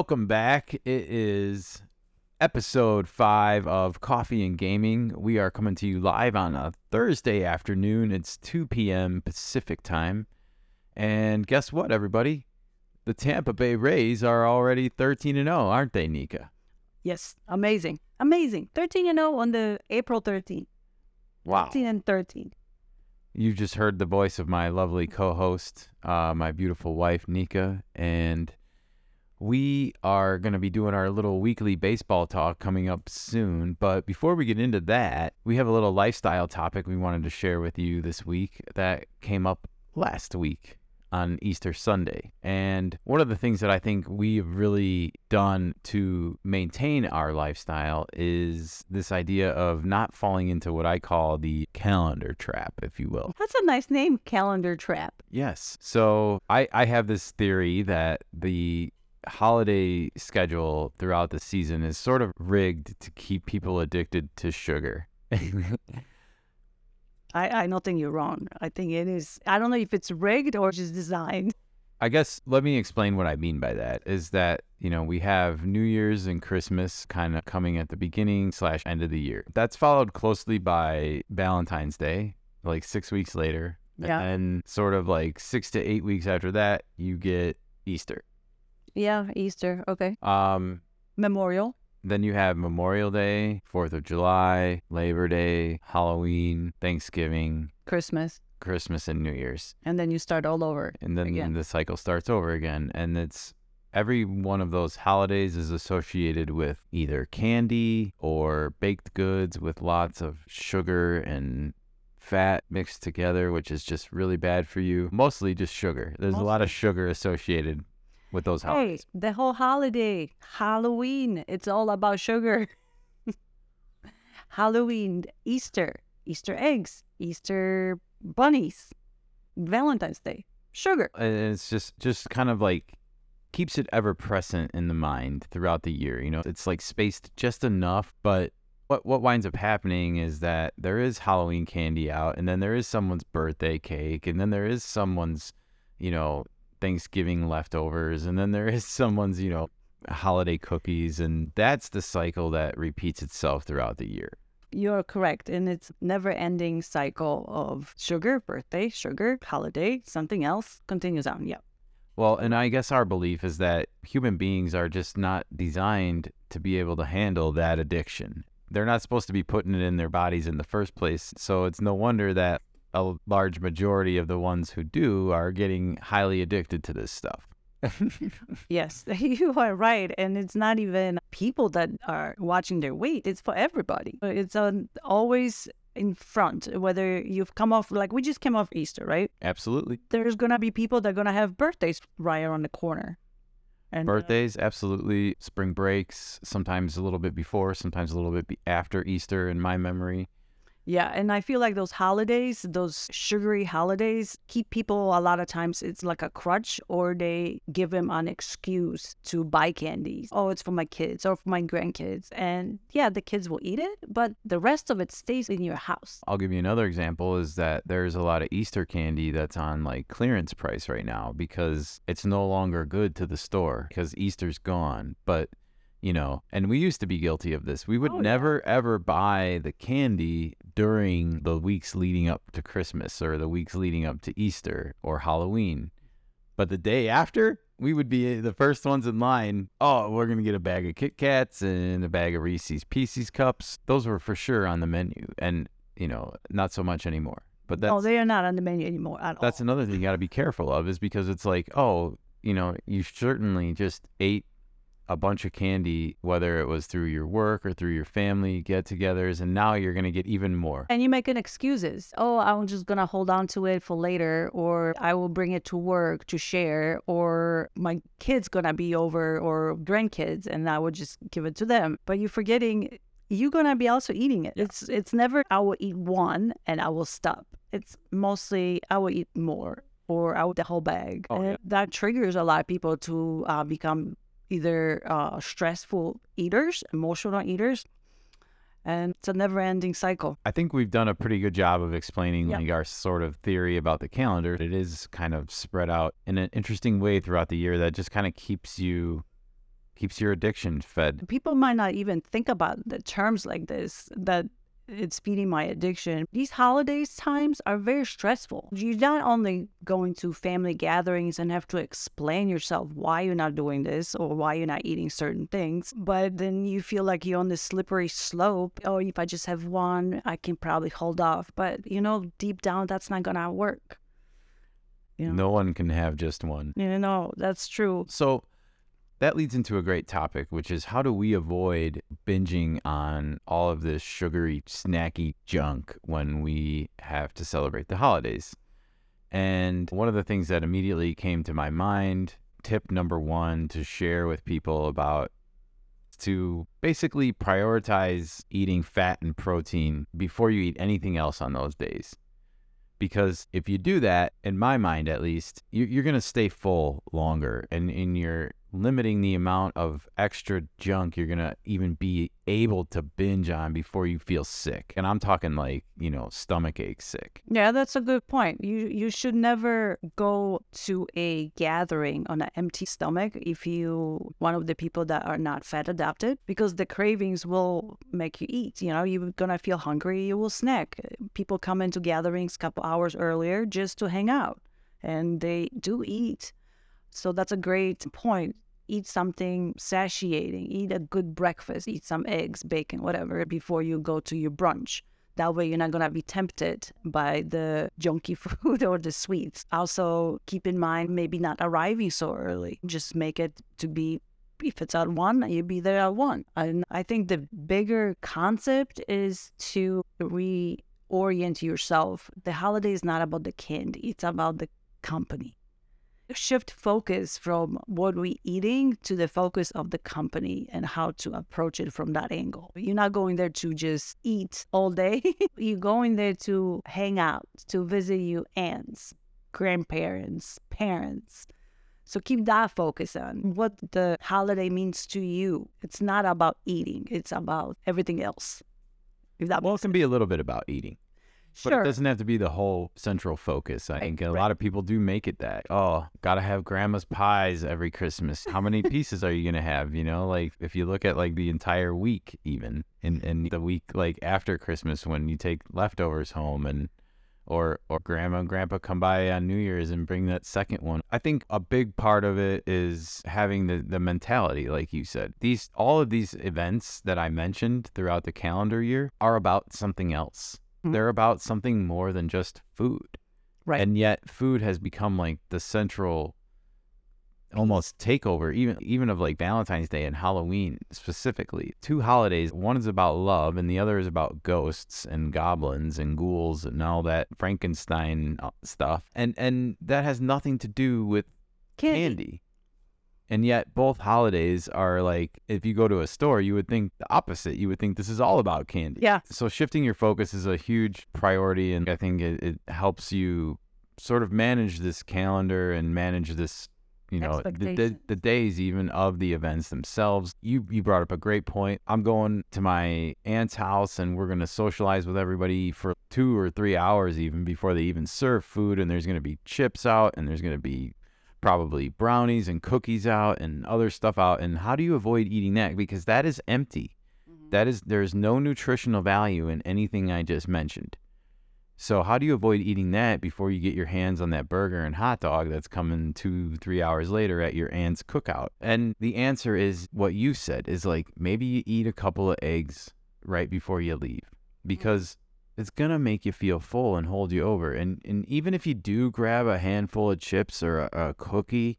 Welcome back. It is episode five of Coffee and Gaming. We are coming to you live on a Thursday afternoon. It's 2 p.m. Pacific time. And guess what, everybody? The Tampa Bay Rays are already 13 and 0, aren't they, Nikka? Yes, amazing. Amazing. 13 and 0 on the April 13th. Wow. 13 and 13. You just heard the voice of my lovely co host, uh, my beautiful wife, Nikka. And we are going to be doing our little weekly baseball talk coming up soon. But before we get into that, we have a little lifestyle topic we wanted to share with you this week that came up last week on Easter Sunday. And one of the things that I think we've really done to maintain our lifestyle is this idea of not falling into what I call the calendar trap, if you will. That's a nice name, Calendar Trap. Yes. So I, I have this theory that the holiday schedule throughout the season is sort of rigged to keep people addicted to sugar. I, I don't think you're wrong. I think it is. I don't know if it's rigged or just designed. I guess let me explain what I mean by that is that, you know, we have New Year's and Christmas kind of coming at the beginning slash end of the year. That's followed closely by Valentine's Day, like six weeks later. Yeah. And sort of like six to eight weeks after that, you get Easter. Yeah, Easter. Okay. Um, Memorial. then you have Memorial Day, Fourth of July, Labor Day, Halloween, Thanksgiving, Christmas. Christmas, and New Year's. And then you start all over. and then again. the cycle starts over again and it's every one of those holidays is associated with either candy or baked goods with lots of sugar and fat mixed together which is just really bad for you mostly just sugar there's a lot of sugar associated with those Hey, holidays the whole holiday, Halloween, it's all about sugar. Halloween, Easter, Easter eggs, Easter bunnies, Valentine's Day, sugar. and it's just just kind of like keeps it ever present in the mind throughout the year you know it's like spaced just enough but what what winds up happening is that there is halloween candy out and then there is someone's birthday cake and then there is someone's you know thanksgiving leftovers and then there is someone's you know holiday cookies and that's the cycle that repeats itself throughout the year You're correct. And it's never ending cycle of sugar, birthday, sugar, holiday, something else continues on. Yep. Well, and I guess our belief is that human beings are just not designed to be able to handle that addiction. They're not supposed to be putting it in their bodies in the first place. So it's no wonder that a large majority of the ones who do are getting highly addicted to this stuff. Yes, you are right. And it's not even people that are watching their weight, it's for everybody. It's um, always in front, whether you've come off, like we just came off Easter, right? Absolutely. There's going to be people that are going to have birthdays right around the corner. And uh, Birthdays, absolutely. Spring breaks, sometimes a little bit before, sometimes a little bit be- after Easter in my memory. Yeah, and I feel like those holidays, those sugary holidays, keep people a lot of times it's like a crutch or they give them an excuse to buy candies. Oh, it's for my kids or for my grandkids. And yeah, the kids will eat it, but the rest of it stays in your house. I'll give you another example is that there's a lot of Easter candy that's on like clearance price right now because it's no longer good to the store because Easter's gone. But, you know, and we used to be guilty of this. We would Oh, yeah. never ever buy the candy during the weeks leading up to Christmas or the weeks leading up to Easter or Halloween. But the day after, we would be eh, the first ones in line. Oh, we're going to get a bag of Kit Kats and a bag of Reese's Pieces cups. Those were for sure on the menu. And, you know, not so much anymore. But that's oh, they are not on the menu anymore at all. that's another thing you got to be careful of is because it's like, oh, you know, you certainly just ate a bunch of candy, whether it was through your work or through your family get togethers, and now you're going to get even more. And you're making excuses. Oh, I'm just gonna hold on to it for later, or I will bring it to work to share, or my kid's gonna be over, or grandkids, and I will just give it to them. But you're forgetting you're gonna be also eating it. It's it's never I will eat one and I will stop. It's mostly I will eat more or I will the whole bag. Oh, and yeah. that triggers a lot of people to uh, become either uh, stressful eaters, emotional eaters, and it's a never-ending cycle. I think we've done a pretty good job of explaining like our sort of theory about the calendar. It is kind of spread out in an interesting way throughout the year that just kind of keeps you keeps your addiction fed. People might not even think about the terms like this that it's feeding my addiction. These holidays times are very stressful. You're not only going to family gatherings and have to explain yourself why you're not doing this or why you're not eating certain things, but then you feel like you're on this slippery slope. Oh, if I just have one, I can probably hold off. But you know, deep down, that's not gonna work. You know? No one can have just one. You know, that's true. So that leads into a great topic, which is how do we avoid binging on all of this sugary, snacky junk when we have to celebrate the holidays? And one of the things that immediately came to my mind, tip number one to share with people about to basically prioritize eating fat and protein before you eat anything else on those days. Because if you do that, in my mind at least, you're going to stay full longer and in your limiting the amount of extra junk you're going to even be able to binge on before you feel sick. And I'm talking like, you know, stomach ache sick. Yeah, that's a good point. You you should never go to a gathering on an empty stomach if you one of the people that are not fat adapted because the cravings will make you eat. You know, you're going to feel hungry, you will snack. People come into gatherings a couple hours earlier just to hang out and they do eat so that's a great point. Eat something satiating, eat a good breakfast, eat some eggs, bacon, whatever, before you go to your brunch. That way, you're not going to be tempted by the junky food or the sweets. Also, keep in mind maybe not arriving so early. Just make it to be if it's at one, you be there at one. And I think the bigger concept is to reorient yourself. The holiday is not about the candy, it's about the company shift focus from what we're eating to the focus of the company and how to approach it from that angle. You're not going there to just eat all day. You're going there to hang out, to visit your aunts, grandparents, parents. So keep that focus on what the holiday means to you. It's not about eating, it's about everything else. If that well, it can be a little bit about eating. But it doesn't have to be the whole central focus. I think a right. lot of people do make it that. Oh, gotta have grandma's pies every Christmas. How many pieces are you gonna have? You know, like if you look at like the entire week, even in in the week like after Christmas when you take leftovers home and or or grandma and grandpa come by on New Year's and bring that second one. I think a big part of it is having the the mentality like you said. These all of these events that I mentioned throughout the calendar year are about something else. Mm-hmm. They're about something more than just food. Right. And yet food has become like the central almost takeover even even of like Valentine's Day and Halloween specifically. Two holidays, one is about love and the other is about ghosts and goblins and ghouls and all that Frankenstein uh, stuff. And and that has nothing to do with candy. candy. And yet, both holidays are like, if you go to a store, you would think the opposite. You would think this is all about candy. Yeah. So, shifting your focus is a huge priority. And I think it, it helps you sort of manage this calendar and manage this, you know, the, the, the, days even of the events themselves. You, you brought up a great point. I'm going to my aunt's house and we're going to socialize with everybody for two or three hours even before they even serve food. And there's going to be chips out and there's going to be probably brownies and cookies out and other stuff out. And how do you avoid eating that? Because that is empty. Mm-hmm. That is there's no nutritional value in anything I just mentioned. So how do you avoid eating that before you get your hands on that burger and hot dog that's coming two, three hours later at your aunt's cookout? And the answer is what you said is like maybe you eat a couple of eggs right before you leave mm-hmm. because it's gonna make you feel full and hold you over. And and even if you do grab a handful of chips or a, a cookie,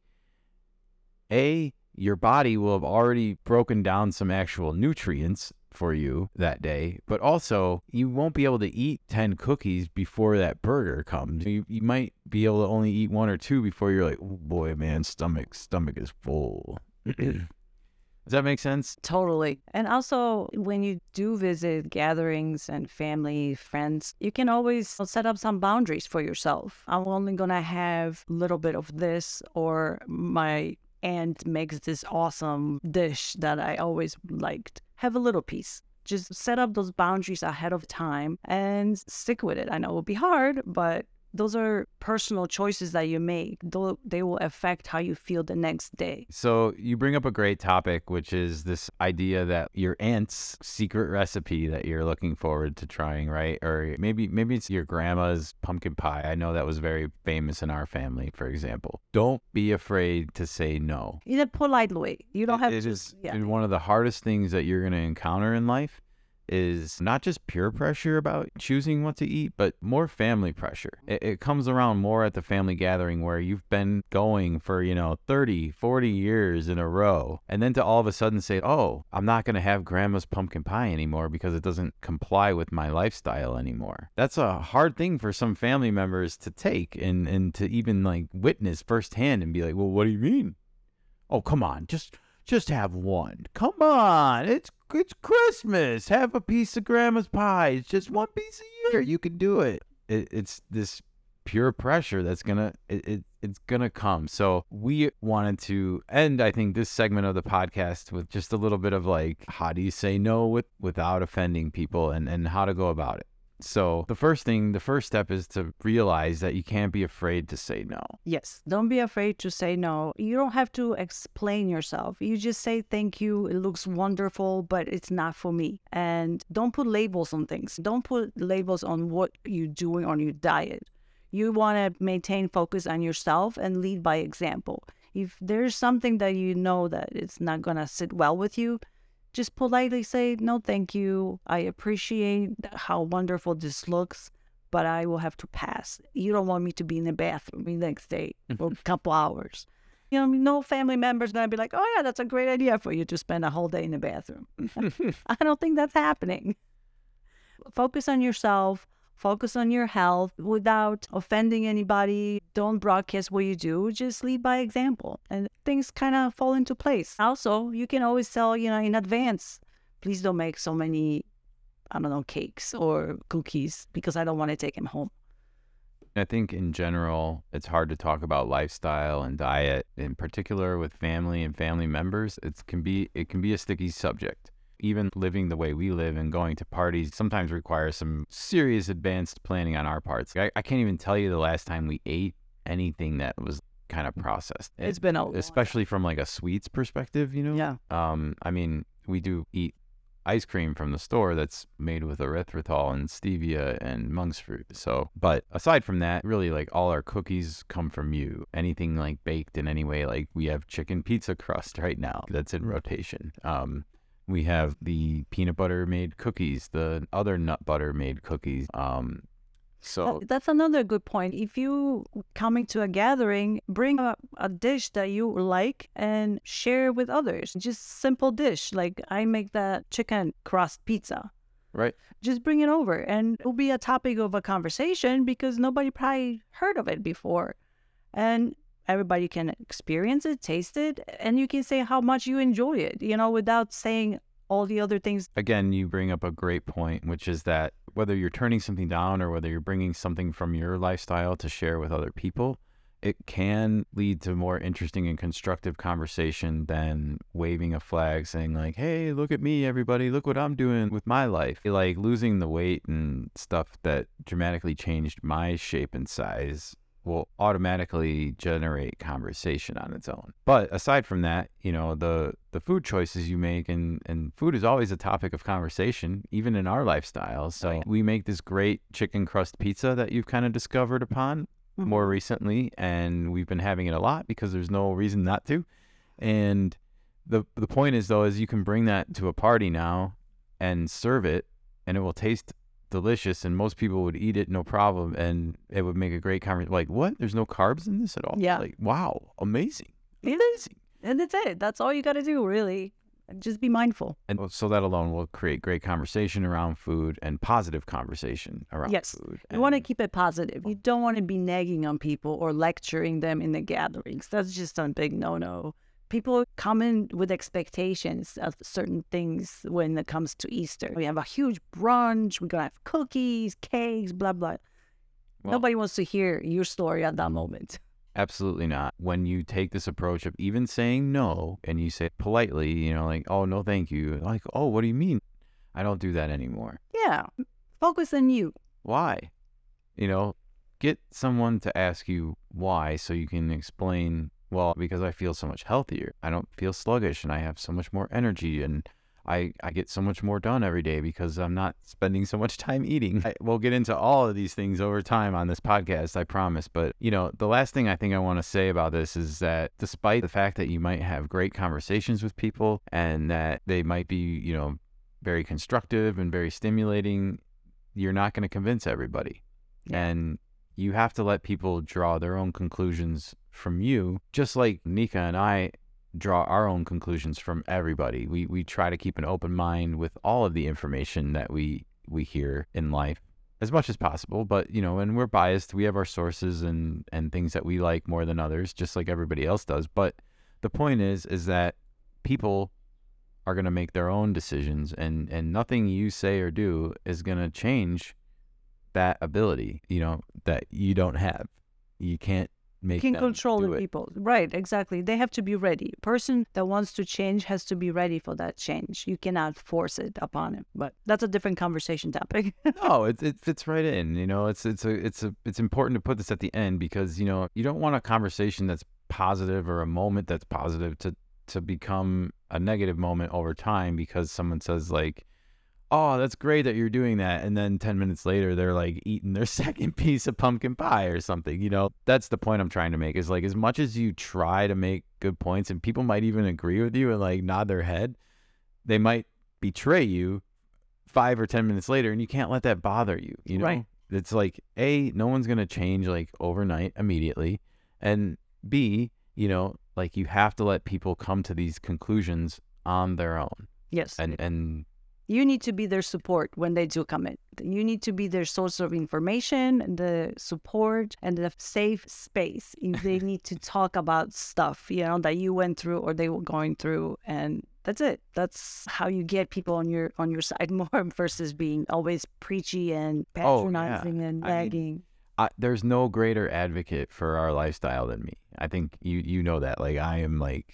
a your body will have already broken down some actual nutrients for you that day, but also you won't be able to eat 10 cookies before that burger comes. You, you might be able to only eat one or two before you're like, oh boy, man, stomach, stomach is full. Does that make sense? Totally. And also, when you do visit gatherings and family, friends, you can always set up some boundaries for yourself. I'm only going to have a little bit of this, or my aunt makes this awesome dish that I always liked. Have a little piece. Just set up those boundaries ahead of time and stick with it. I know it will be hard, but those are personal choices that you make. Though they will affect how you feel the next day. So you bring up a great topic, which is this idea that your aunt's secret recipe that you're looking forward to trying, right? Or maybe maybe it's your grandma's pumpkin pie. I know that was very famous in our family, for example. Don't be afraid to say no. In a polite way. You don't have It to. is yeah. one of the hardest things that you're going to encounter in life is not just peer pressure about choosing what to eat, but more family pressure. It, it comes around more at the family gathering where you've been going for, you know, 30, 40 years in a row. And then to all of a sudden say, oh, I'm not going to have grandma's pumpkin pie anymore because it doesn't comply with my lifestyle anymore. That's a hard thing for some family members to take and, and to even like witness firsthand and be like, well, what do you mean? Oh, come on, just just have one. Come on, it's it's Christmas. Have a piece of grandma's pie. It's just one piece a year. You can do it. it it's this pure pressure that's gonna it, it it's gonna come. So we wanted to end, I think, this segment of the podcast with just a little bit of like, how do you say no with without offending people, and and how to go about it. So the first thing, the first step is to realize that you can't be afraid to say no. Yes. Don't be afraid to say no. You don't have to explain yourself. You just say thank you. It looks wonderful, but it's not for me. And don't put labels on things. Don't put labels on what you're doing on your diet. You want to maintain focus on yourself and lead by example. If there's something that you know that it's not going to sit well with you, just politely say, no, thank you. I appreciate how wonderful this looks, but I will have to pass. You don't want me to be in the bathroom the next day for a couple hours. You know, no family member's going to be like, oh, yeah, that's a great idea for you to spend a whole day in the bathroom. I don't think that's happening. Focus on yourself. Focus on your health without offending anybody. Don't broadcast what you do. Just lead by example, and things kind of fall into place. Also, you can always tell, you know, in advance. Please don't make so many, I don't know, cakes or cookies because I don't want to take them home. I think in general, it's hard to talk about lifestyle and diet, in particular with family and family members. It can be it can be a sticky subject. Even living the way we live and going to parties sometimes requires some serious advanced planning on our parts. I, I can't even tell you the last time we ate anything that was kind of processed. It's been a especially from like a sweets perspective, you know. Yeah. Um, I mean, we do eat ice cream from the store that's made with erythritol and stevia and monk's fruit. So, but aside from that, really like all our cookies come from you. Anything like baked in any way, like we have chicken pizza crust right now that's in rotation. Um, we have the peanut butter made cookies, the other nut butter made cookies. Um, so That- That's another good point. If you coming to a gathering, bring a, a dish that you like and share with others. Just simple dish like I make that chicken crust pizza. right, Just bring it over, and it'll be a topic of a conversation because nobody probably heard of it before, and everybody can experience it, taste it, and you can say how much you enjoy it. You know, without saying all the other things. again, you bring up a great point, which is that whether you're turning something down or whether you're bringing something from your lifestyle to share with other people, it can lead to more interesting and constructive conversation than waving a flag saying like, "Hey, look at me, everybody! Look what I'm doing with my life." Like losing the weight and stuff that dramatically changed my shape and size will automatically generate conversation on its own. But aside from that, you know, the the food choices you make and and food is always a topic of conversation even in our lifestyles. So yeah. we make this great chicken crust pizza that you've kind of discovered upon mm-hmm. more recently and we've been having it a lot because there's no reason not to. And the the point is though is you can bring that to a party now and serve it and it will taste delicious and most people would eat it no problem and it would make a great conversation like what there's no carbs in this at all Yeah. like wow amazing amazing And that's it. That's all you got to do, really. Just be mindful. and so that alone will create great conversation around food and positive conversation around food. Yes. food You want to keep it positive. You don't want to be nagging on people or lecturing them in the gatherings. That's just a big no no. People come in with expectations of certain things when it comes to Easter. We have a huge brunch. We're to have cookies, cakes, blah, blah. Well- Nobody wants to hear your story at that moment. Absolutely not. When you take this approach of even saying no and you say politely, you know, like, oh, no, thank you. Like, oh, what do you mean? I don't do that anymore. Yeah. Focus on you. Why? You know, get someone to ask you why so you can explain, well, because I feel so much healthier. I don't feel sluggish and I have so much more energy and I, I get so much more done every day because I'm not spending so much time eating. I, we'll get into all of these things over time on this podcast, I promise. But, you know, the last thing I think I want to say about this is that despite the fact that you might have great conversations with people and that they might be, you know, very constructive and very stimulating, you're not going to convince everybody. Yeah. And you have to let people draw their own conclusions from you, just like Nikka and I draw our own conclusions from everybody. We we try to keep an open mind with all of the information that we we hear in life as much as possible, but you know, and we're biased. We have our sources and and things that we like more than others, just like everybody else does. But the point is is that people are going to make their own decisions and and nothing you say or do is going to change that ability, you know, that you don't have. You can't make can control the people. Right, exactly. They have to be ready. person that wants to change has to be ready for that change. You cannot force it upon him. But that's a different conversation topic. no, it it fits right in. You know, it's it's a it's a it's important to put this at the end because you know you don't want a conversation that's positive or a moment that's positive to to become a negative moment over time because someone says like, "Oh, that's great that you're doing that," and then ten minutes later they're like eating their second piece of pumpkin pie or something. You know, that's the point I'm trying to make. Is like as much as you try to make good points, and people might even agree with you and like nod their head, they might betray you five or ten minutes later and you can't let that bother you you know Right. it's like a no one's going to change like overnight immediately and b you know like you have to let people come to these conclusions on their own yes. and and you need to be their support when they do come in. You need to be their source of information, the support, and the safe space. If they need to talk about stuff, you know, that you went through or they were going through, and that's it. That's how you get people on your on your side more versus being always preachy and Oh, yeah. patronizing and I mean, nagging. I, there's no greater advocate for our lifestyle than me i think you you know that like i am like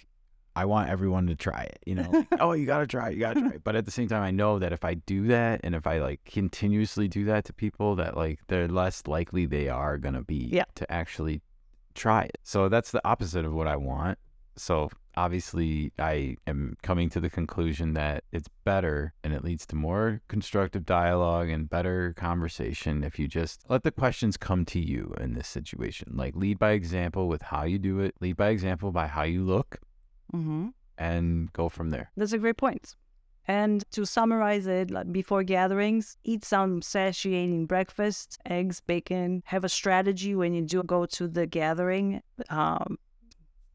I want everyone to try it, you know. Like, oh, you got to try it, you got to try it. But at the same time, I know that if I do that and if I like continuously do that to people, that like they're less likely they are going to be Yeah. to actually try it. So that's the opposite of what I want. So obviously, I am coming to the conclusion that it's better and it leads to more constructive dialogue and better conversation if you just let the questions come to you in this situation. Like lead by example with how you do it, lead by example by how you look, hmm and go from there. That's a great point. And to summarize it, like before gatherings, eat some satiating breakfast, eggs, bacon. Have a strategy when you do go to the gathering. Um,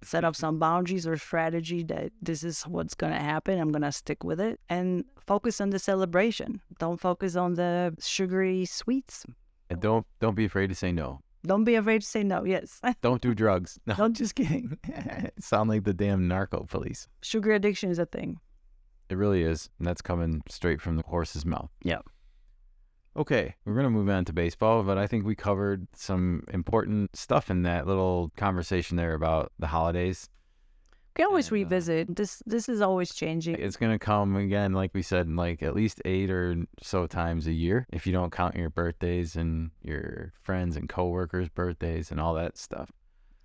set up some boundaries or strategy that this is what's going to happen. I'm going to stick with it and focus on the celebration. Don't focus on the sugary sweets. And don't don't be afraid to say no. Don't be afraid to say no. Yes. Don't do drugs. No, Don't- just kidding. Sound like the damn narco police. Sugar addiction is a thing. It really is. And that's coming straight from the horse's mouth. Yep. Okay, we're going to move on to baseball, but I think we covered some important stuff in that little conversation there about the holidays. We can always And, uh, revisit. This this is always changing. It's going to come again, like we said, like at least eight or so times a year if you don't count your birthdays and your friends and coworkers' birthdays and all that stuff.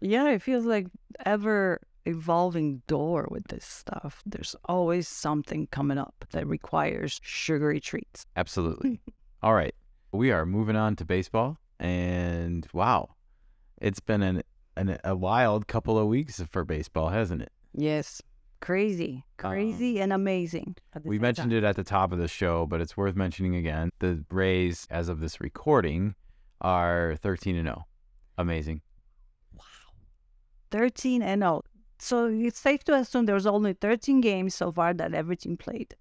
Yeah, it feels like ever evolving door with this stuff. There's always something coming up that requires sugary treats. Absolutely. All right. We are moving on to baseball. And wow, it's been an, an, a wild couple of weeks for baseball, hasn't it? Yes. Crazy. Crazy and amazing. We mentioned time. it at the top of the show, but it's worth mentioning again. The Rays, as of this recording, are 13 and 0. Amazing. Wow. 13 and 0. So it's safe to assume there's only 13 games so far that every team played.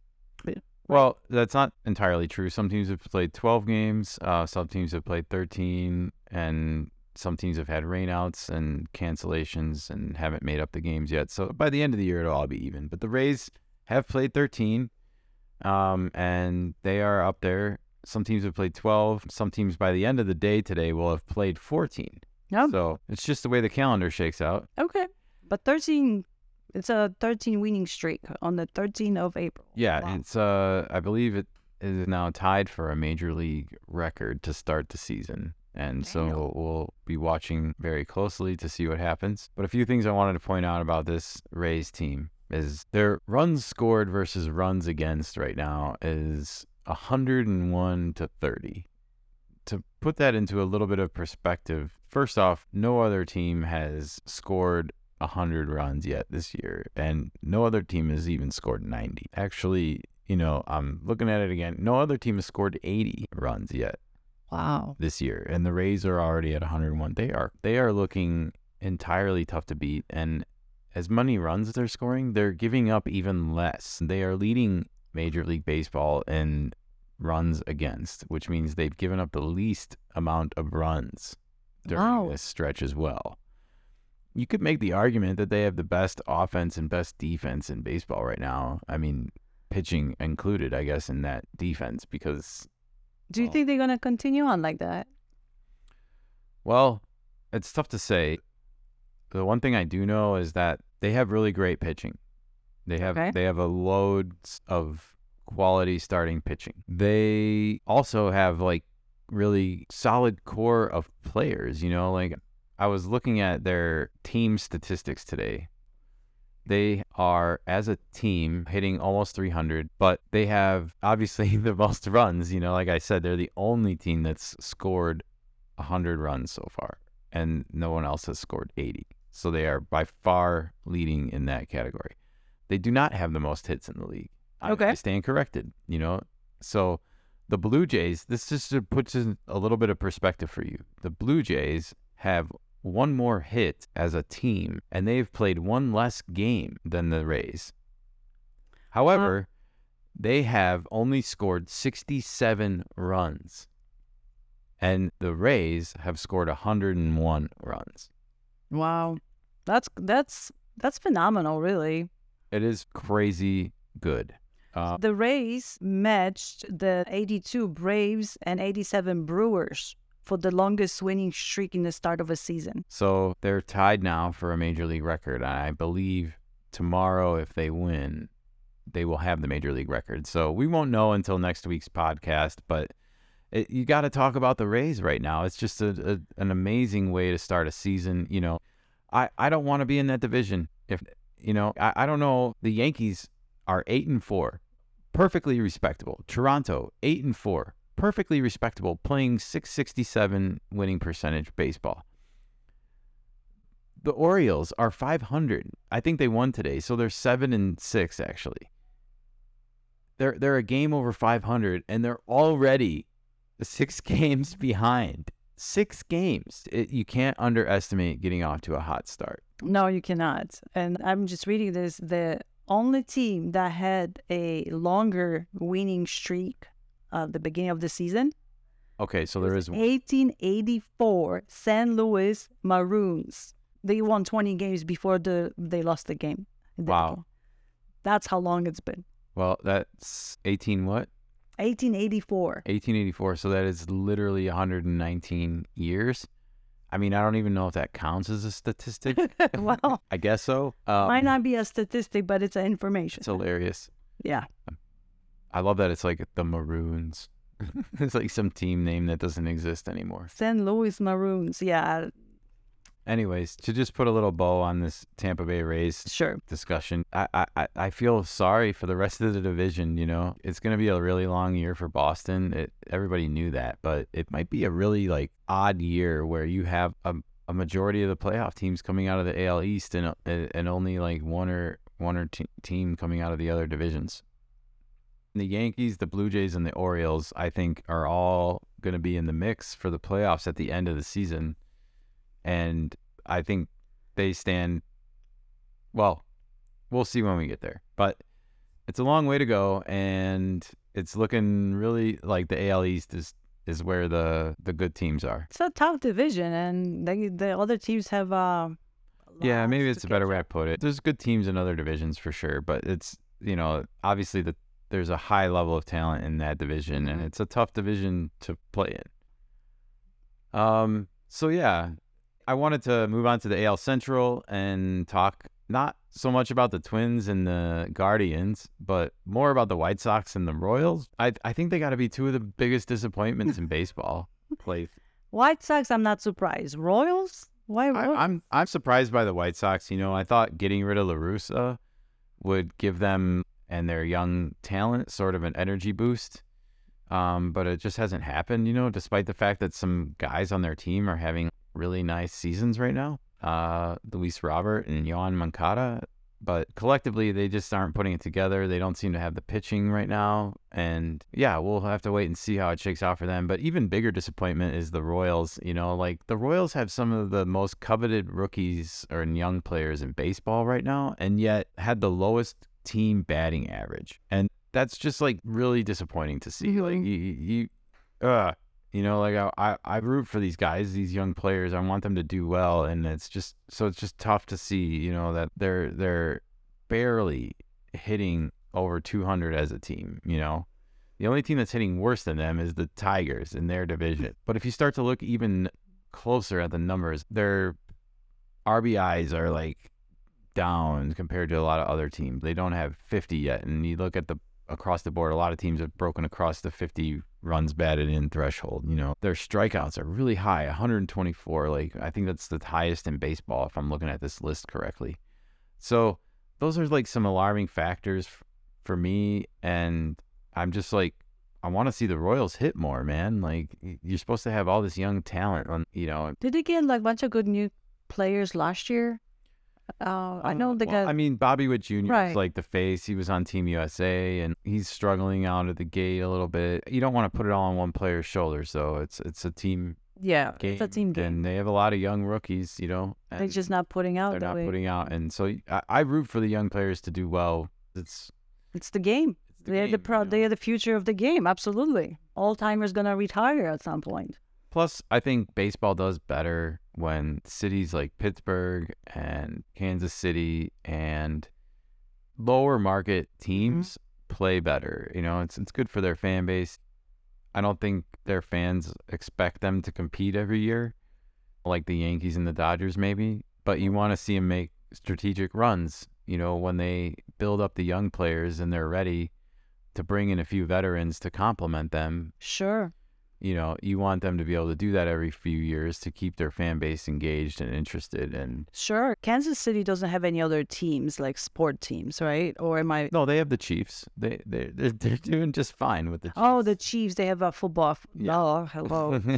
Well, that's not entirely true. Some teams have played 12 games, uh, some teams have played 13, and some teams have had rainouts and cancellations and haven't made up the games yet. So by the end of the year, it'll all be even. But the Rays have played 13, um, and they are up there. Some teams have played 12. Some teams by the end of the day today will have played 14. Yeah. So it's just the way the calendar shakes out. Okay. But 13, it's a 13 winning streak on the 13th of April. Yeah, Wow. it's uh I believe it is now tied for a major league record to start the season. And so Damn. we'll be watching very closely to see what happens. But a few things I wanted to point out about this Rays team is their runs scored versus runs against right now is 101 to 30. To put that into a little bit of perspective, first off, no other team has scored 100 runs yet this year, and no other team has even scored 90. Actually, you know, I'm looking at it again. No other team has scored 80 runs yet Wow. this year, and the Rays are already at 101. They are they are looking entirely tough to beat, and as many runs they're scoring, they're giving up even less. They are leading Major League Baseball in runs against, which means they've given up the least amount of runs during Wow. this stretch as well. You could make the argument that they have the best offense and best defense in baseball right now. I mean, pitching included, I guess, in that defense because Do you Well- think they're gonna continue on like that? Well, it's tough to say. The one thing I do know is that they have really great pitching. They have Okay. they have a load of quality starting pitching. They also have like really solid core of players, you know, like I was looking at their team statistics today. They are as a team hitting almost 300, but they have obviously the most runs, you know, like I said, they're the only team that's scored 100 runs so far, and no one else has scored 80. So they are by far leading in that category. They do not have the most hits in the league. I- Okay. I stand corrected, you know. So the Blue Jays, this just puts in a little bit of perspective for you. The Blue Jays have one more hit as a team, and they've played one less game than the Rays. However, they have only scored 67 runs, and the Rays have scored 101 runs. Wow. That's that's that's phenomenal, really. It is crazy good. Uh, The Rays matched the 82 Braves and 87 Brewers for the longest winning streak in the start of a season. so they're tied now for a major league record. I believe tomorrow, if they win, they will have the major league record. So we won't know until next week's podcast, but it, you got to talk about the Rays right now. It's just a, a, an amazing way to start a season. You know, I, I don't want to be in that division. If you know, I, I don't know. The Yankees are eight and four, perfectly respectable. Toronto eight and four, perfectly respectable, playing six sixty seven winning percentage baseball. The Orioles are five hundred. I think they won today, so they're seven and six actually. They're they're a game over five hundred, and they're already six games behind. Six games. It, you can't underestimate getting off to a hot start. No, you cannot. And I'm just reading this. The only team that had a longer winning streak at the beginning of the season Okay, so there is 1884 St. Louis Maroons. They won 20 games before the they lost the game. Wow. That's how long it's been. well, that's eighteen what? 1884. 1884. So that is literally 119 years. I mean, I don't even know if that counts as a statistic. well, I guess so. Um, might not be a statistic, but it's an information. It's hilarious. yeah. I love that it's like the Maroons. it's like some team name that doesn't exist anymore. St. Louis Maroons. Yeah, Anyways, to just put a little bow on this Tampa Bay Rays sure. discussion, I, I, I- I feel sorry for the rest of the division. You know, it's going to be a really long year for Boston. It, everybody knew that, but it might be a really like odd year where you have a, a majority of the playoff teams coming out of the AL East and uh, and only like one or one or t- team coming out of the other divisions. The Yankees, the Blue Jays, and the Orioles, I think, are all going to be in the mix for the playoffs at the end of the season. And I think they stand, well, we'll see when we get there. But it's a long way to go. And it's looking really like the AL East is, is where the, the good teams are. It's a tough division, and they, the other teams have. Uh, Yeah, maybe it's a better way to put it. There's good teams in other divisions for sure, but it's you know obviously the there's a high level of talent in that division, and Mhm. it's a tough division to play in. Um. So yeah, I wanted to move on to the AL Central and talk not so much about the Twins and the Guardians, but more about the White Sox and the Royals. I I think they got to be two of the biggest disappointments in baseball. Like White Sox, I'm not surprised. Royals? Why? I, Royals? I'm I'm surprised by the White Sox. You know, I thought getting rid of La Russa would give them and their young talent sort of an energy boost. Um, but it just hasn't happened, you know, despite the fact that some guys on their team are having really nice seasons right now. Uh, Luis Robert and Yoán Moncada. But collectively, they just aren't putting it together. They don't seem to have the pitching right now. And yeah, we'll have to wait and see how it shakes out for them. But even bigger disappointment is the Royals. You know, like the Royals have some of the most coveted rookies or young players in baseball right now, and yet had the lowest team batting average. And that's just like really disappointing to see. Like you, you, uh, you know, like I, I, I root for these guys, these young players. I want them to do well, and it's just so it's just tough to see, you know, that they're they're barely hitting over 200 as a team. You know, the only team that's hitting worse than them is the Tigers in their division. But if you start to look even closer at the numbers, their RBIs are like down compared to a lot of other teams. They don't have 50 yet, and you look at the across the board, a lot of teams have broken across the 50 runs batted in threshold. You know, their strikeouts are really high, 124. Like I think that's the highest in baseball if I'm looking at this list correctly. So those are like some alarming factors for me, and I'm just like. I want to see the Royals hit more, man. Like you're supposed to have all this young talent on, you know. Did they get like a bunch of good new players last year? Uh, I know the well, got. I mean, Bobby Witt Jr. is like the face. He was on Team USA, and he's struggling out of the gate a little bit. You don't want to put it all on one player's shoulders, though. It's it's a team yeah, game, it's a team game. and they have a lot of young rookies. You know, They're just not putting out they're the not way. putting out, and so I, I root for the young players to do well. It's It's the game. it's the they're game, the you pro. know? They're the future of the game. Absolutely. All timers gonna retire at some point. Plus, I think baseball does better when cities like Pittsburgh and Kansas City and lower market mm-hmm. teams play better. You know, it's it's good for their fan base. I don't think their fans expect them to compete every year, like the Yankees and the Dodgers, maybe. But you want to see them make strategic runs. You know, when they build up the young players and they're ready to bring in a few veterans to complement them Sure. You know, you want them to be able to do that every few years to keep their fan base engaged and interested. And Sure. Kansas City doesn't have any other teams like sport teams, right? Or am I? no, they have the Chiefs. They they they're, they're doing just fine with the. Chiefs. Oh, the Chiefs. They have a football. Yeah. Oh, hello.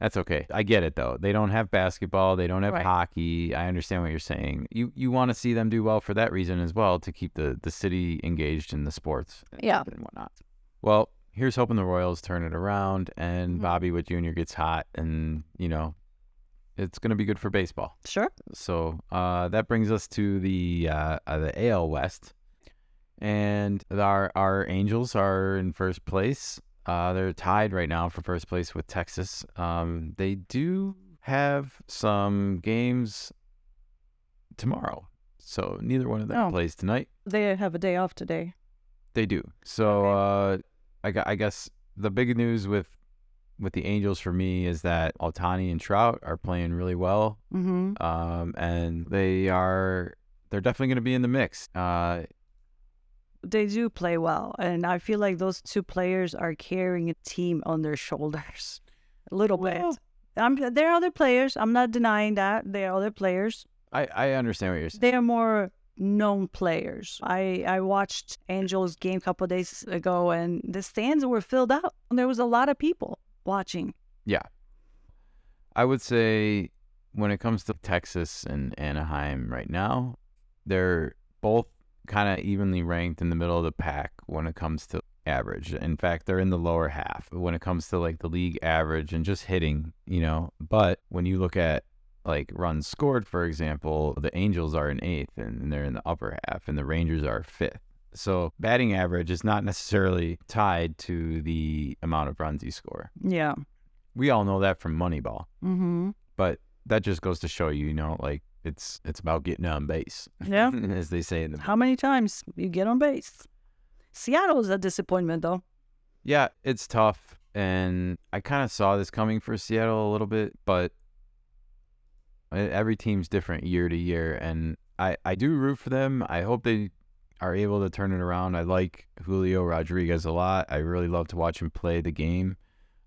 That's okay. I get it though. They don't have basketball. They don't have Right. hockey. I understand what you're saying. You you want to see them do well for that reason as well to keep the the city engaged in the sports. Yeah. And whatnot. Well, here's hoping the Royals turn it around and Mhm. Bobby Witt Jr. gets hot and you know, it's gonna be good for baseball. Sure. So uh, that brings us to the uh, uh, the AL West, and our our Angels are in first place. Uh, they're tied right now for first place with Texas. Um, they do have some games tomorrow, so neither one of them Oh. plays tonight. They have a day off today. They do. So uh, I, I guess the big news with with the Angels for me is that Ohtani and Trout are playing really well Mm-hmm. um, and they are they're definitely going to be in the mix. Uh, They do play well, and I feel like those two players are carrying a team on their shoulders a little Well- bit. I'm, there are other players. I'm not denying that there are other players. I I understand what you're saying. They are more known players. I I watched Angels game a couple days ago, and the stands were filled out. and There was a lot of people watching. Yeah. I would say when it comes to Texas and Anaheim right now, they're both kind of evenly ranked in the middle of the pack when it comes to average. In fact, they're in the lower half when it comes to like the league average and just hitting, you know. But when you look at like runs scored, for example, the Angels are in eighth and they're in the upper half, and the Rangers are fifth. So batting average is not necessarily tied to the amount of runs you score. Yeah. We all know that from Moneyball Mm-hmm. but that just goes to show you, you know, like it's it's about getting on base, Yeah. as they say in the How many times you get on base? Seattle is a disappointment, though. yeah, it's tough, and I kind of saw this coming for Seattle a little bit, but every team's different year to year, and I I do root for them. I hope they are able to turn it around. I like Julio Rodriguez a lot. I really love to watch him play the game.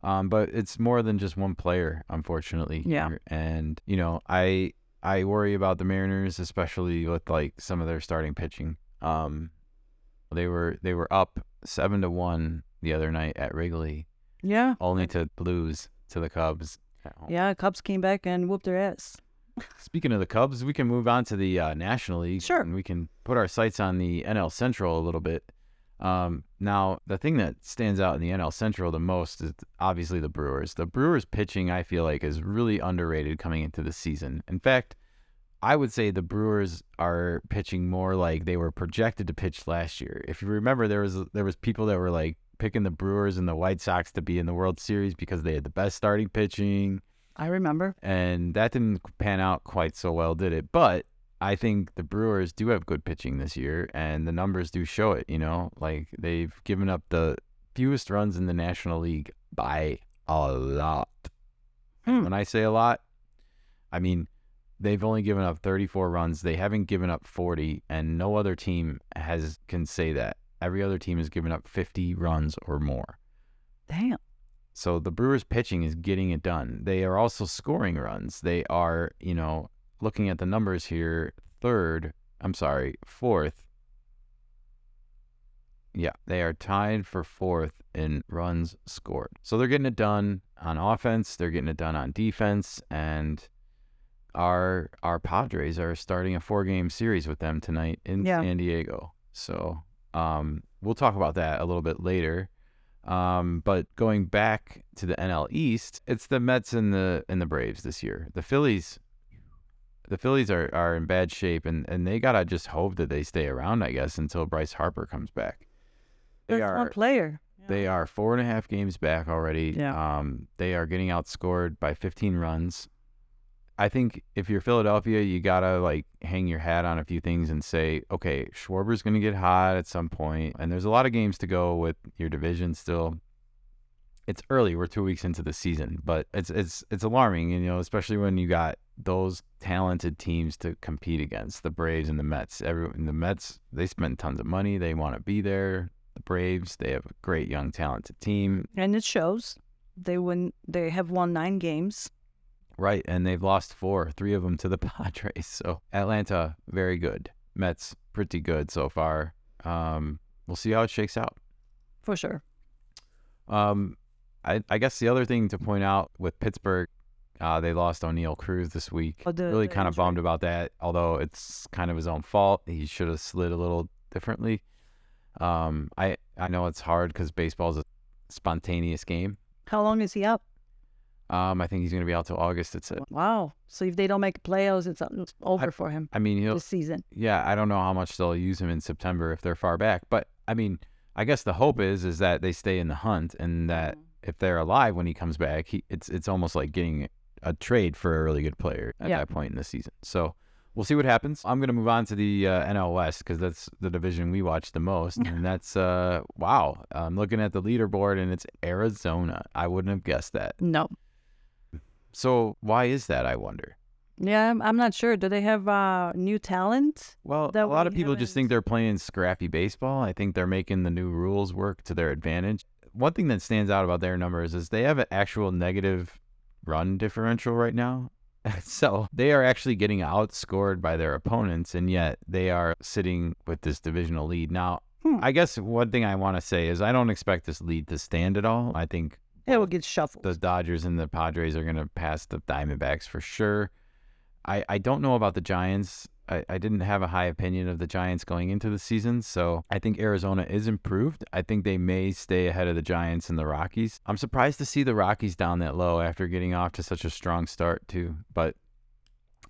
Um, but it's more than just one player, unfortunately. Yeah. And you know, I I worry about the Mariners, especially with like some of their starting pitching. Um, they were they were up seven to one the other night at Wrigley, Yeah. only to lose to the Cubs. Yeah. Cubs came back and whooped their ass. Speaking of the Cubs, we can move on to the uh, National League. Sure. And we can put our sights on the NL Central a little bit. Um, now, the thing that stands out in the NL Central the most is obviously the Brewers. The Brewers pitching, I feel like, is really underrated coming into the season. In fact, I would say the Brewers are pitching more like they were projected to pitch last year. If you remember, there was there was people that were like picking the Brewers and the White Sox to be in the World Series because they had the best starting pitching I remember. and that didn't pan out quite so well, did it? But I think the Brewers do have good pitching this year, and the numbers do show it. You know, like they've given up the fewest runs in the National League by a lot. Hmm. When I say a lot, I mean they've only given up 34 runs. They haven't given up 40, and no other team has can say that. Every other team has given up 50 runs or more. Damn. So the Brewers pitching is getting it done. They are also scoring runs. They are, you know, looking at the numbers here, third, I'm sorry, fourth. Yeah, they are tied for fourth in runs scored. So they're getting it done on offense, they're getting it done on defense, and our our Padres are starting a four game series with them tonight in Yeah. San Diego. So um, we'll talk about that a little bit later. Um, but going back to the NL East, it's the Mets and the and the Braves this year. The Phillies, the Phillies are, are in bad shape, and, and they gotta just hope that they stay around, I guess, until Bryce Harper comes back. They That's one are player. they are four and a half games back already. Yeah. Um, they are getting outscored by 15 runs. I think if you're Philadelphia, you gotta like hang your hat on a few things and say, okay, Schwarber's gonna get hot at some point, and there's a lot of games to go with your division still. It's early; we're two weeks into the season, but it's it's it's alarming, you know, especially when you got those talented teams to compete against the Braves and the Mets. Every the Mets, they spend tons of money; they want to be there. The Braves, they have a great young talented team, And it shows. They win. They have won nine games. Right, and they've lost four, three of them to the Padres. So Atlanta, very good. Mets, pretty good so far. Um, we'll see how it shakes out. For sure. Um, I, I guess the other thing to point out with Pittsburgh, uh, they lost Oneil Cruz this week. Oh, the- really the kind of bummed about that. Although it's kind of his own fault. He should have slid a little differently. Um, I I know it's hard because baseball is a spontaneous game. How long is he out? Um, I think he's going to be out till August. It's it. Wow. So if they don't make playoffs, it's, over for him I mean, he'll this season. yeah, I don't know how much they'll use him in September if they're far back, but I mean, I guess the hope is is that they stay in the hunt and that if they're alive when he comes back, he it's it's almost like getting a trade for a really good player at Yeah. that point in the season. So we'll see what happens. I'm gonna move on to the uh, NL West because that's the division we watch the most, and that's uh wow. I'm looking at the leaderboard and it's Arizona. I wouldn't have guessed that. No. So why is that? I wonder. Yeah, I'm, I'm not sure. Do they have uh, new talent? Well, a lot we of people just think they're playing scrappy baseball. I think they're making the new rules work to their advantage. One thing that stands out about their numbers is they have an actual negative run differential right now. so they are actually getting outscored by their opponents, and yet they are sitting with this divisional lead. Now, Hmm. I guess one thing I want to say is I don't expect this lead to stand at all. I think It will get shuffled. the Dodgers and the Padres are going to pass the Diamondbacks for sure. I, I don't know about the Giants. I, I didn't have a high opinion of the Giants going into the season, so I think Arizona is improved. I think they may stay ahead of the Giants and the Rockies. I'm surprised to see the Rockies down that low after getting off to such a strong start too. But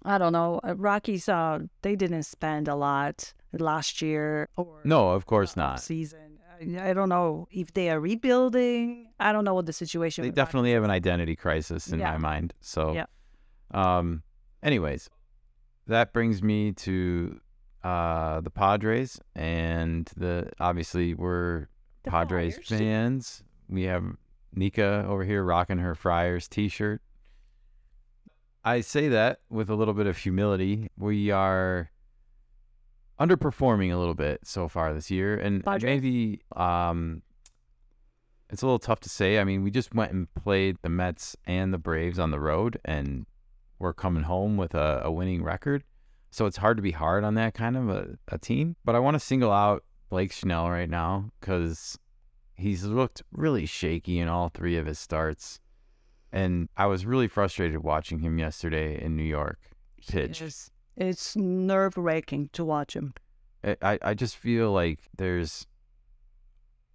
I don't know. Uh, Rockies, uh, they didn't spend a lot last year or no, of course uh, not. season. I, don't know if they are rebuilding. I don't know what the situation. They definitely have an identity crisis in Yeah. my mind. So, Yeah. um, anyways, that brings me to uh the Padres and the obviously we're The Padres Friars. fans. We have Nikka over here rocking her Friars t-shirt. I say that with a little bit of humility. We are underperforming a little bit so far this year, and Padres? maybe um, it's a little tough to say. I mean, we just went and played the Mets and the Braves on the road, and we're coming home with a, a winning record. So it's hard to be hard on that kind of a, a team. But I want to single out Blake Snell right now because he's looked really shaky in all three of his starts. And I was really frustrated watching him yesterday in New York pitch. It's, it's nerve wracking to watch him. I, I just feel like there's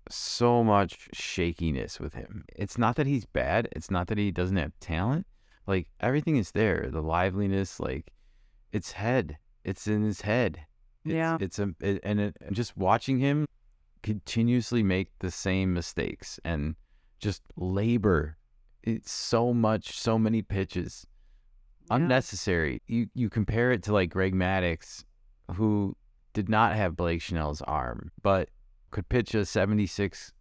so much shakiness with him. It's not that he's bad. It's not that he doesn't have talent. Like everything is there. The liveliness, like it's head. It's in his head. It's, Yeah. It's a it, and it, and just watching him continuously make the same mistakes and just labor. It's so much, so many pitches, Yeah. unnecessary. You you compare it to like Greg Maddux, who did not have Blake Snell's arm, but could pitch a 76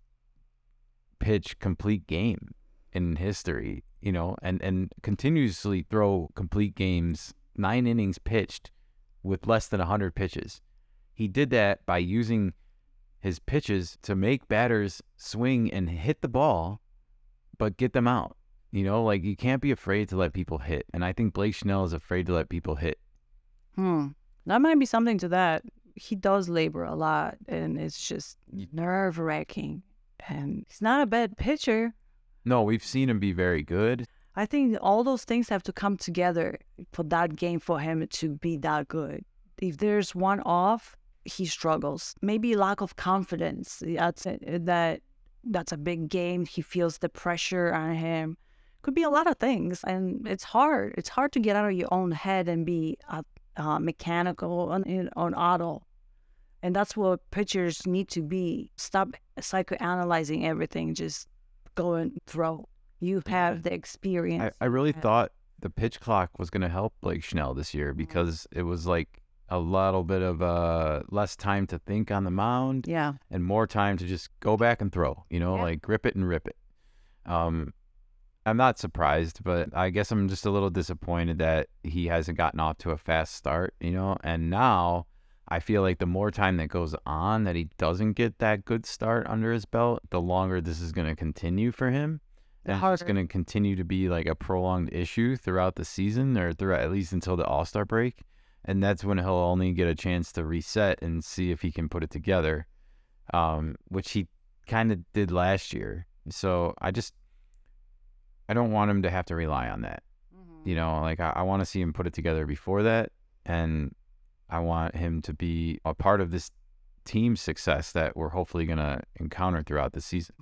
pitch complete game in history, you know, and, and continuously throw complete games, nine innings pitched with less than 100 pitches. He did that by using his pitches to make batters swing and hit the ball, but get them out. You know, like you can't be afraid to let people hit. And I think Blake Snell is afraid to let people hit. Hmm. That might be something to that. He does labor a lot, and it's just nerve wracking. And he's not a bad pitcher. No, we've seen him be very good. I think all those things have to come together for that game for him to be that good. If there's one off, he struggles. Maybe lack of confidence. That's that. That's a big game. He feels the pressure on him. Could be a lot of things, and it's hard. It's hard to get out of your own head and be uh, uh, mechanical on, in- on auto. And that's what pitchers need to be. Stop psychoanalyzing everything. Just go and throw. You have the experience. I, I really thought the pitch clock was going to help Blake Snell this year Mm-hmm. because it was like a little bit of uh, less time to think on the mound yeah. and more time to just go back and throw, you know, Yeah. like grip it and rip it. Um, I'm not surprised, but I guess I'm just a little disappointed that he hasn't gotten off to a fast start, you know, and now I feel like the more time that goes on that he doesn't get that good start under his belt, the longer this is going to continue for him. And it's going to continue to be like a prolonged issue throughout the season or throughout at least until the All Star break. And that's when he'll only get a chance to reset and see if he can put it together, um, which he kind of did last year. So I just, I don't want him to have to rely on that. Mm-hmm. You know, like I, I want to see him put it together before that. And I want him to be a part of this team success that we're hopefully going to encounter throughout the season.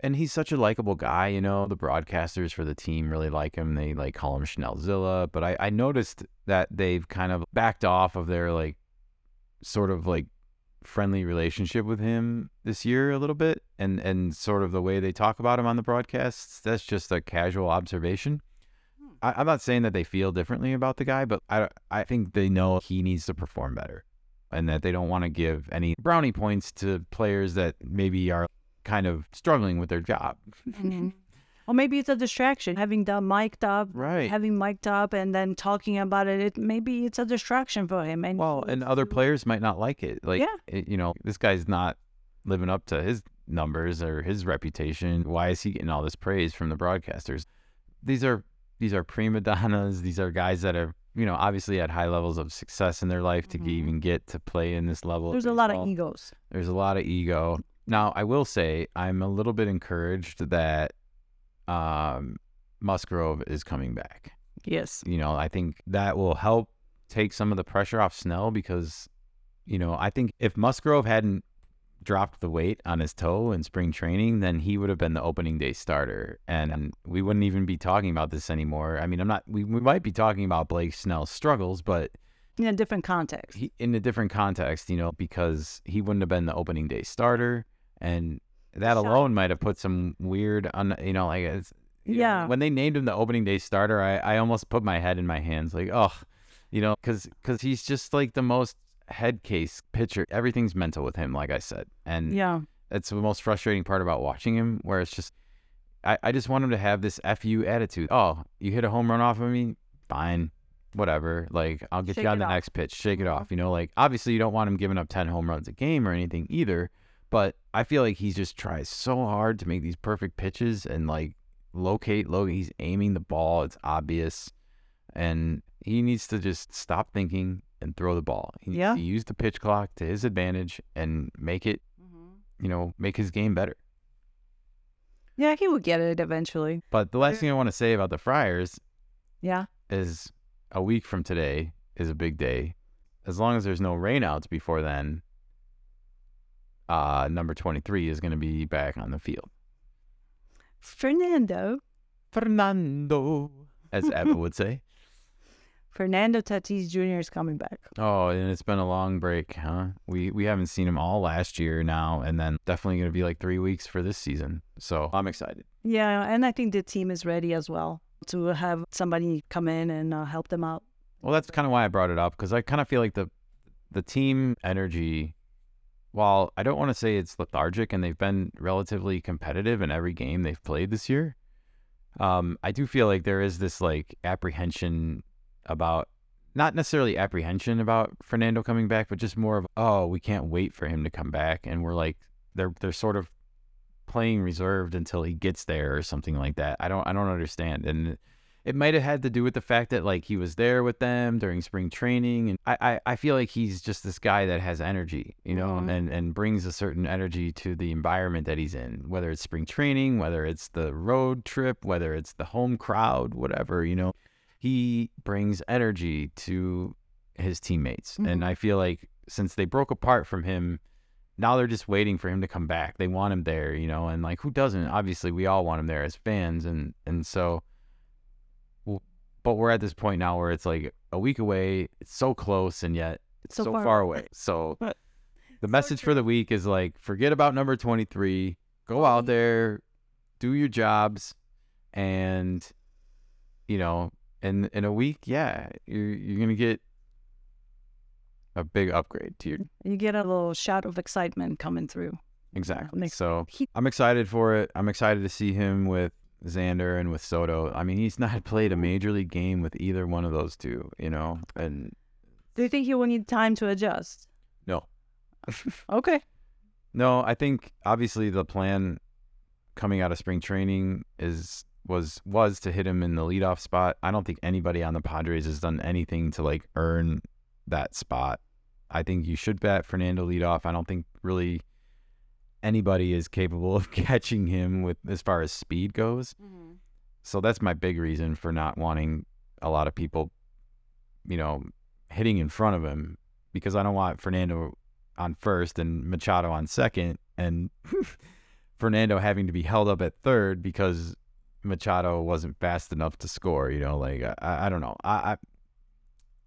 And he's such a likable guy, you know. The broadcasters for the team really like him. They like call him Snellzilla. But I, I noticed that they've kind of backed off of their like sort of like friendly relationship with him this year a little bit and and sort of the way they talk about him on the broadcasts that's just a casual observation. I, i'm not saying that they feel differently about the guy but i i think they know he needs to perform better and that they don't want to give any brownie points to players that maybe are kind of struggling with their job. Mhm. Or maybe it's a distraction. Having that mic'd up, right having mic'd up, and then talking about it. It maybe it's a distraction for him. And Well, and other players might not like it. Like, Yeah. it- you know, this guy's not living up to his numbers or his reputation. Why is he getting all this praise from the broadcasters? These are these are prima donnas. These are guys that are, you know, obviously at high levels of success in their life to Mhm. even get to play in this level. There's a lot of egos. There's a lot of ego. Now, I will say I'm a little bit encouraged that um, Musgrove is coming back Yes. you know, I think that will help take some of the pressure off Snell because, you know, I think if Musgrove hadn't dropped the weight on his toe in spring training, then he would have been the opening day starter. And we wouldn't even be talking about this anymore. I mean, I'm not, we, we might be talking about Blake Snell's struggles, but In a different context. he, in a different context, you know, because he wouldn't have been the opening day starter. And that Shot. alone might have put some weird, un, you know, like it's, you know, Yeah. when they named him the opening day starter, I, I almost put my head in my hands, like, oh, you know, because cause he's just like the most head case pitcher. Everything's mental with him, like I said, and yeah. that's the most frustrating part about watching him, where it's just, I, I just want him to have this fu attitude. Oh, you hit a home run off of me, fine, whatever. Like I'll get Shake you on the off. next pitch, shake it Mhm. off. You know, like obviously you don't want him giving up ten home runs a game or anything either, But I feel like he just tries so hard to make these perfect pitches and like locate Logan. He's aiming the ball. It's obvious. And he needs to just stop thinking and throw the ball. He needs Yeah. to use the pitch clock to his advantage and make it, mm-hmm. you know, make his game better. Yeah, he will get it eventually. But the last thing I want to say about the Friars Yeah. is a week from today is a big day. As long as there's no rainouts before then, uh, number 23 is going to be back on the field. Fernando. Fernando, as Eva would say. Fernando Tatis Jr. is coming back. Oh, and it's been a long break, huh? We we haven't seen him all last year now, and then definitely going to be like three weeks for this season. So I'm excited. Yeah, and I think the team is ready as well to have somebody come in and uh, help them out. Well, that's kind of why I brought it up because I kind of feel like the the team energy, while I don't want to say it's lethargic and they've been relatively competitive in every game they've played this year, um, I do feel like there is this like apprehension about not necessarily apprehension about Fernando coming back, but just more of oh, we can't wait for him to come back, and we're like they're they're sort of playing reserved until he gets there or something like that. I don't I don't understand and it might have had to do with the fact that like he was there with them during spring training and I, I, I feel like he's just this guy that has energy you know Mhm. and, and brings a certain energy to the environment that he's in whether it's spring training whether it's the road trip whether it's the home crowd whatever you know he brings energy to his teammates and Mhm. i feel like since they broke apart from him now they're just waiting for him to come back they want him there you know and like who doesn't obviously we all want him there as fans and and so but we're at this point now where it's like a week away. It's so close, and yet it's so, So far, far away. So But- the message for the week is like, forget about number twenty three. Go mm-hmm. out there, do your jobs, and you know, in in a week, yeah, you're you're gonna get a big upgrade to your mm, You get a little shot of excitement coming through. exactly. So I'm excited for it. I'm excited to see him with Xander and with Soto. I mean, he's not played a major league game with either one of those two, you know, and do you think he will need time to adjust? no. Okay. No, I think obviously the plan coming out of spring training is was was to hit him in the leadoff spot. I don't think anybody on the Padres has done anything to like earn that spot. I think you should bat Fernando leadoff. I don't think really anybody is capable of catching him with as far as speed goes. Mm-hmm. So that's my big reason for not wanting a lot of people, you know, hitting in front of him because I don't want Fernando on first and Machado on second and Fernando having to be held up at third because Machado wasn't fast enough to score, you know, like I, I don't know. I, I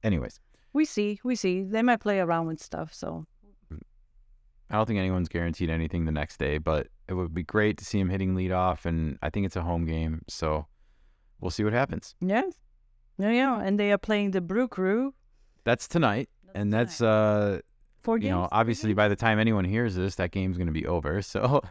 anyways, We see, we see. They might play around with stuff, so I don't think anyone's guaranteed anything the next day, but it would be great to see him hitting leadoff and I think it's a home game, so we'll see what happens. yeah, yeah, yeah. And they are playing the Brew Crew. That's tonight and that's uh Four you know, obviously by the time anyone hears this, that game's going to be over. So,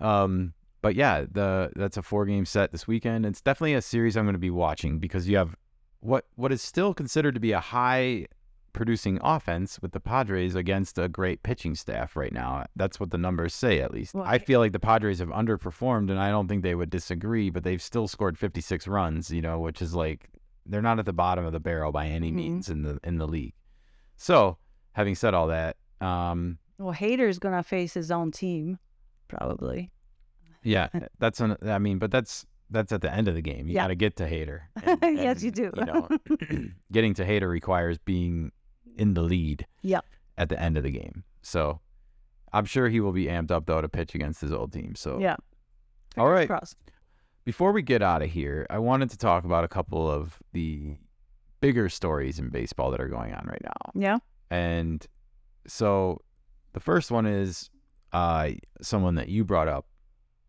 um, but yeah, the that's a four game set this weekend. It's definitely a series I'm going to be watching because you have what what is still considered to be a high producing offense with the Padres against a great pitching staff right now. That's what the numbers say, at least. Well, I feel like the Padres have underperformed, and I don't think they would disagree. But they've still scored 56 runs, you know, which is like they're not at the bottom of the barrel by any Mhm. means in the in the league. So, having said all that, um, Well, Hader's gonna face his own team, probably. yeah, that's an. I mean, but that's that's at the end of the game. You Yeah. got to get to Hader. Yes, you do. You know, getting to Hader requires being in the lead. Yep. At the end of the game, so I'm sure he will be amped up though to pitch against his old team. So Yeah. All Fingers right. Crossed. before we get out of here, I wanted to talk about a couple of the bigger stories in baseball that are going on right now. Yeah. And so the first one is uh, someone that you brought up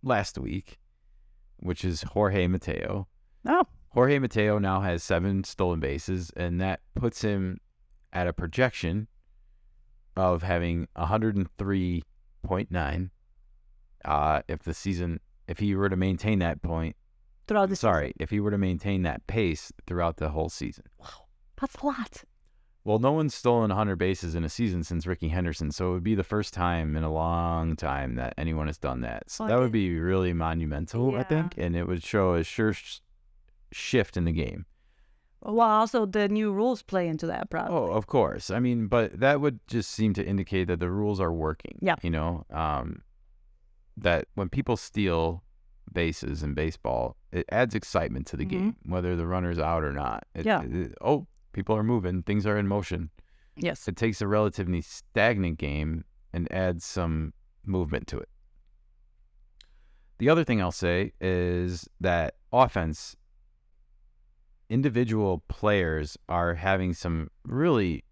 last week, which is Jorge Mateo. Oh. Jorge Mateo now has seven stolen bases, and that puts him at a projection of having 103.9 uh, if the season, if he were to maintain that point, Throughout the sorry, if he were to maintain that pace throughout the whole season. season. Wow. That's a lot. Well, no one's stolen 100 bases in a season since Rickey Henderson, so it would be the first time in a long time that anyone has done that. So that would be really monumental, I think, and it would show a sure sh- shift in the game. Well, also the new rules play into that probably. Oh, of course. I mean, but that would just seem to indicate that the rules are working. Yeah. You know, um, that when people steal bases in baseball, it adds excitement to the Mhm. game, whether the runner's out or not. It- Yeah. it- oh, people are moving, things are in motion. Yes. It takes a relatively stagnant game and adds some movement to it. The other thing I'll say is that offense, individual players are having some really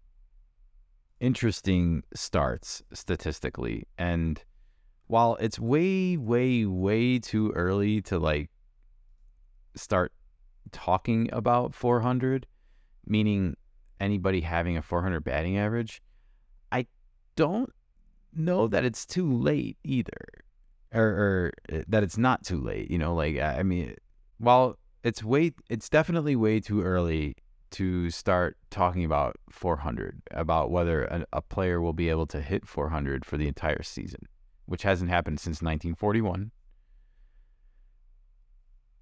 interesting starts statistically. And while it's way, way, way too early to like start talking about 400, meaning anybody having a 400 batting average, I don't know that it's too late either, or, or uh, that it's not too late. You know, like I mean, while it's way, it's definitely way too early to start talking about 400, about whether a, a player will be able to hit 400 for the entire season, which hasn't happened since 1941.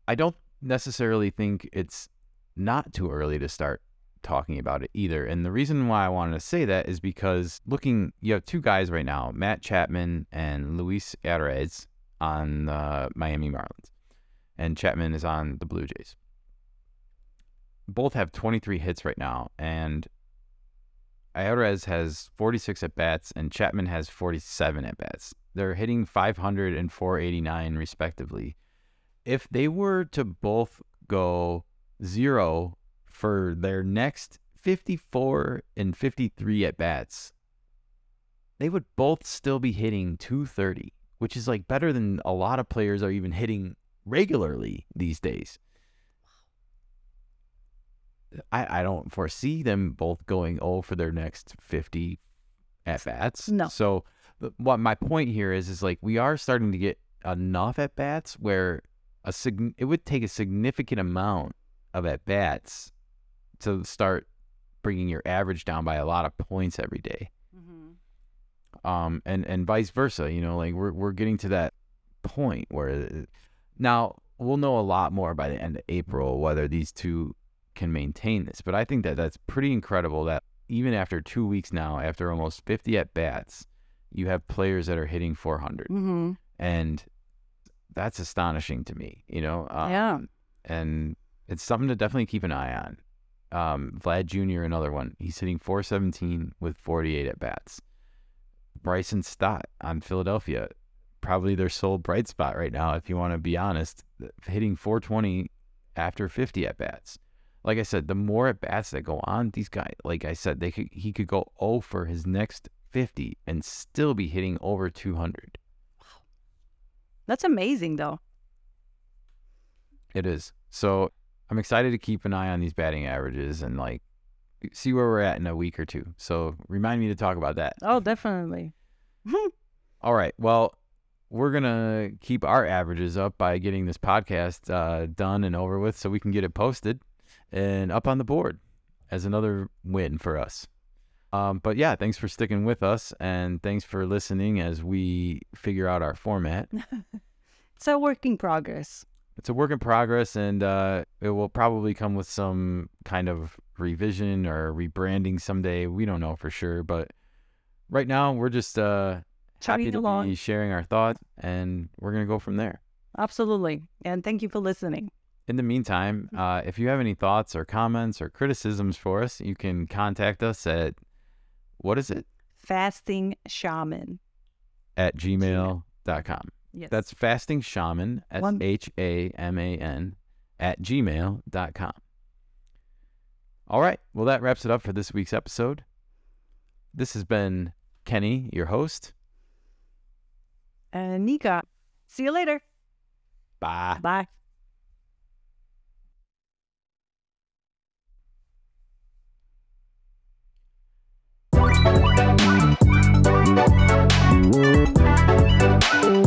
I don't necessarily think it's not too early to start talking about it either. And the reason why I wanted to say that is because looking, you have two guys right now, Matt Chapman and Luis Arraez on the Miami Marlins. And Chapman is on the Blue Jays. Both have 23 hits right now. And Arraez has 46 at bats and Chapman has 47 at bats. They're hitting 500 and 489 respectively. If they were to both go zero for their next 54 and 53 at bats, they would both still be hitting 230, which is like better than a lot of players are even hitting regularly these days. I, I don't foresee them both going oh for their next 50 at bats. No. So what my point here is is like we are starting to get enough at bats where a sig- it would take a significant amount of at bats to start bringing your average down by a lot of points every day. Mm-hmm. Um, and and vice versa. You know, like we're we're getting to that point where now we'll know a lot more by the end of April whether these two can maintain this. But I think that that's pretty incredible that even after two weeks now, after almost 50 at bats, you have players that are hitting 400, Mm-hmm. and that's astonishing to me. You know, um, Yeah. and it's something to definitely keep an eye on. Um, Vlad Jr. another one. He's hitting 417 with 48 at bats. Bryson Stott on Philadelphia, probably their sole bright spot right now, if you want to be honest, hitting 420 after 50 at bats. Like I said, the more at bats that go on, these guys, like I said, they could he could go 0 for his next 50 and still be hitting over 200. That's amazing, though. It is. So I'm excited to keep an eye on these batting averages and like see where we're at in a week or two. So remind me to talk about that. Oh, definitely. All right. Well, we're gonna keep our averages up by getting this podcast uh, done and over with, so we can get it posted and up on the board as another win for us. Um, but yeah, thanks for sticking with us, and thanks for listening as we figure out our format. It's a work in progress. it's a work in progress and uh, it will probably come with some kind of revision or rebranding someday. We don't know for sure, but right now we're just uh, Chugging along. be sharing our thoughts and we're going to go from there. Absolutely. And thank you for listening. In the meantime, uh, if you have any thoughts or comments or criticisms for us, you can contact us at what is it? Fasting shaman. At gmail.com. Yes. That's fasting shaman, S H A M A N, at gmail.com. All right. Well, that wraps it up for this week's episode. This has been Kenny, your host and Nikka. See you later. Bye. Bye. Thank you.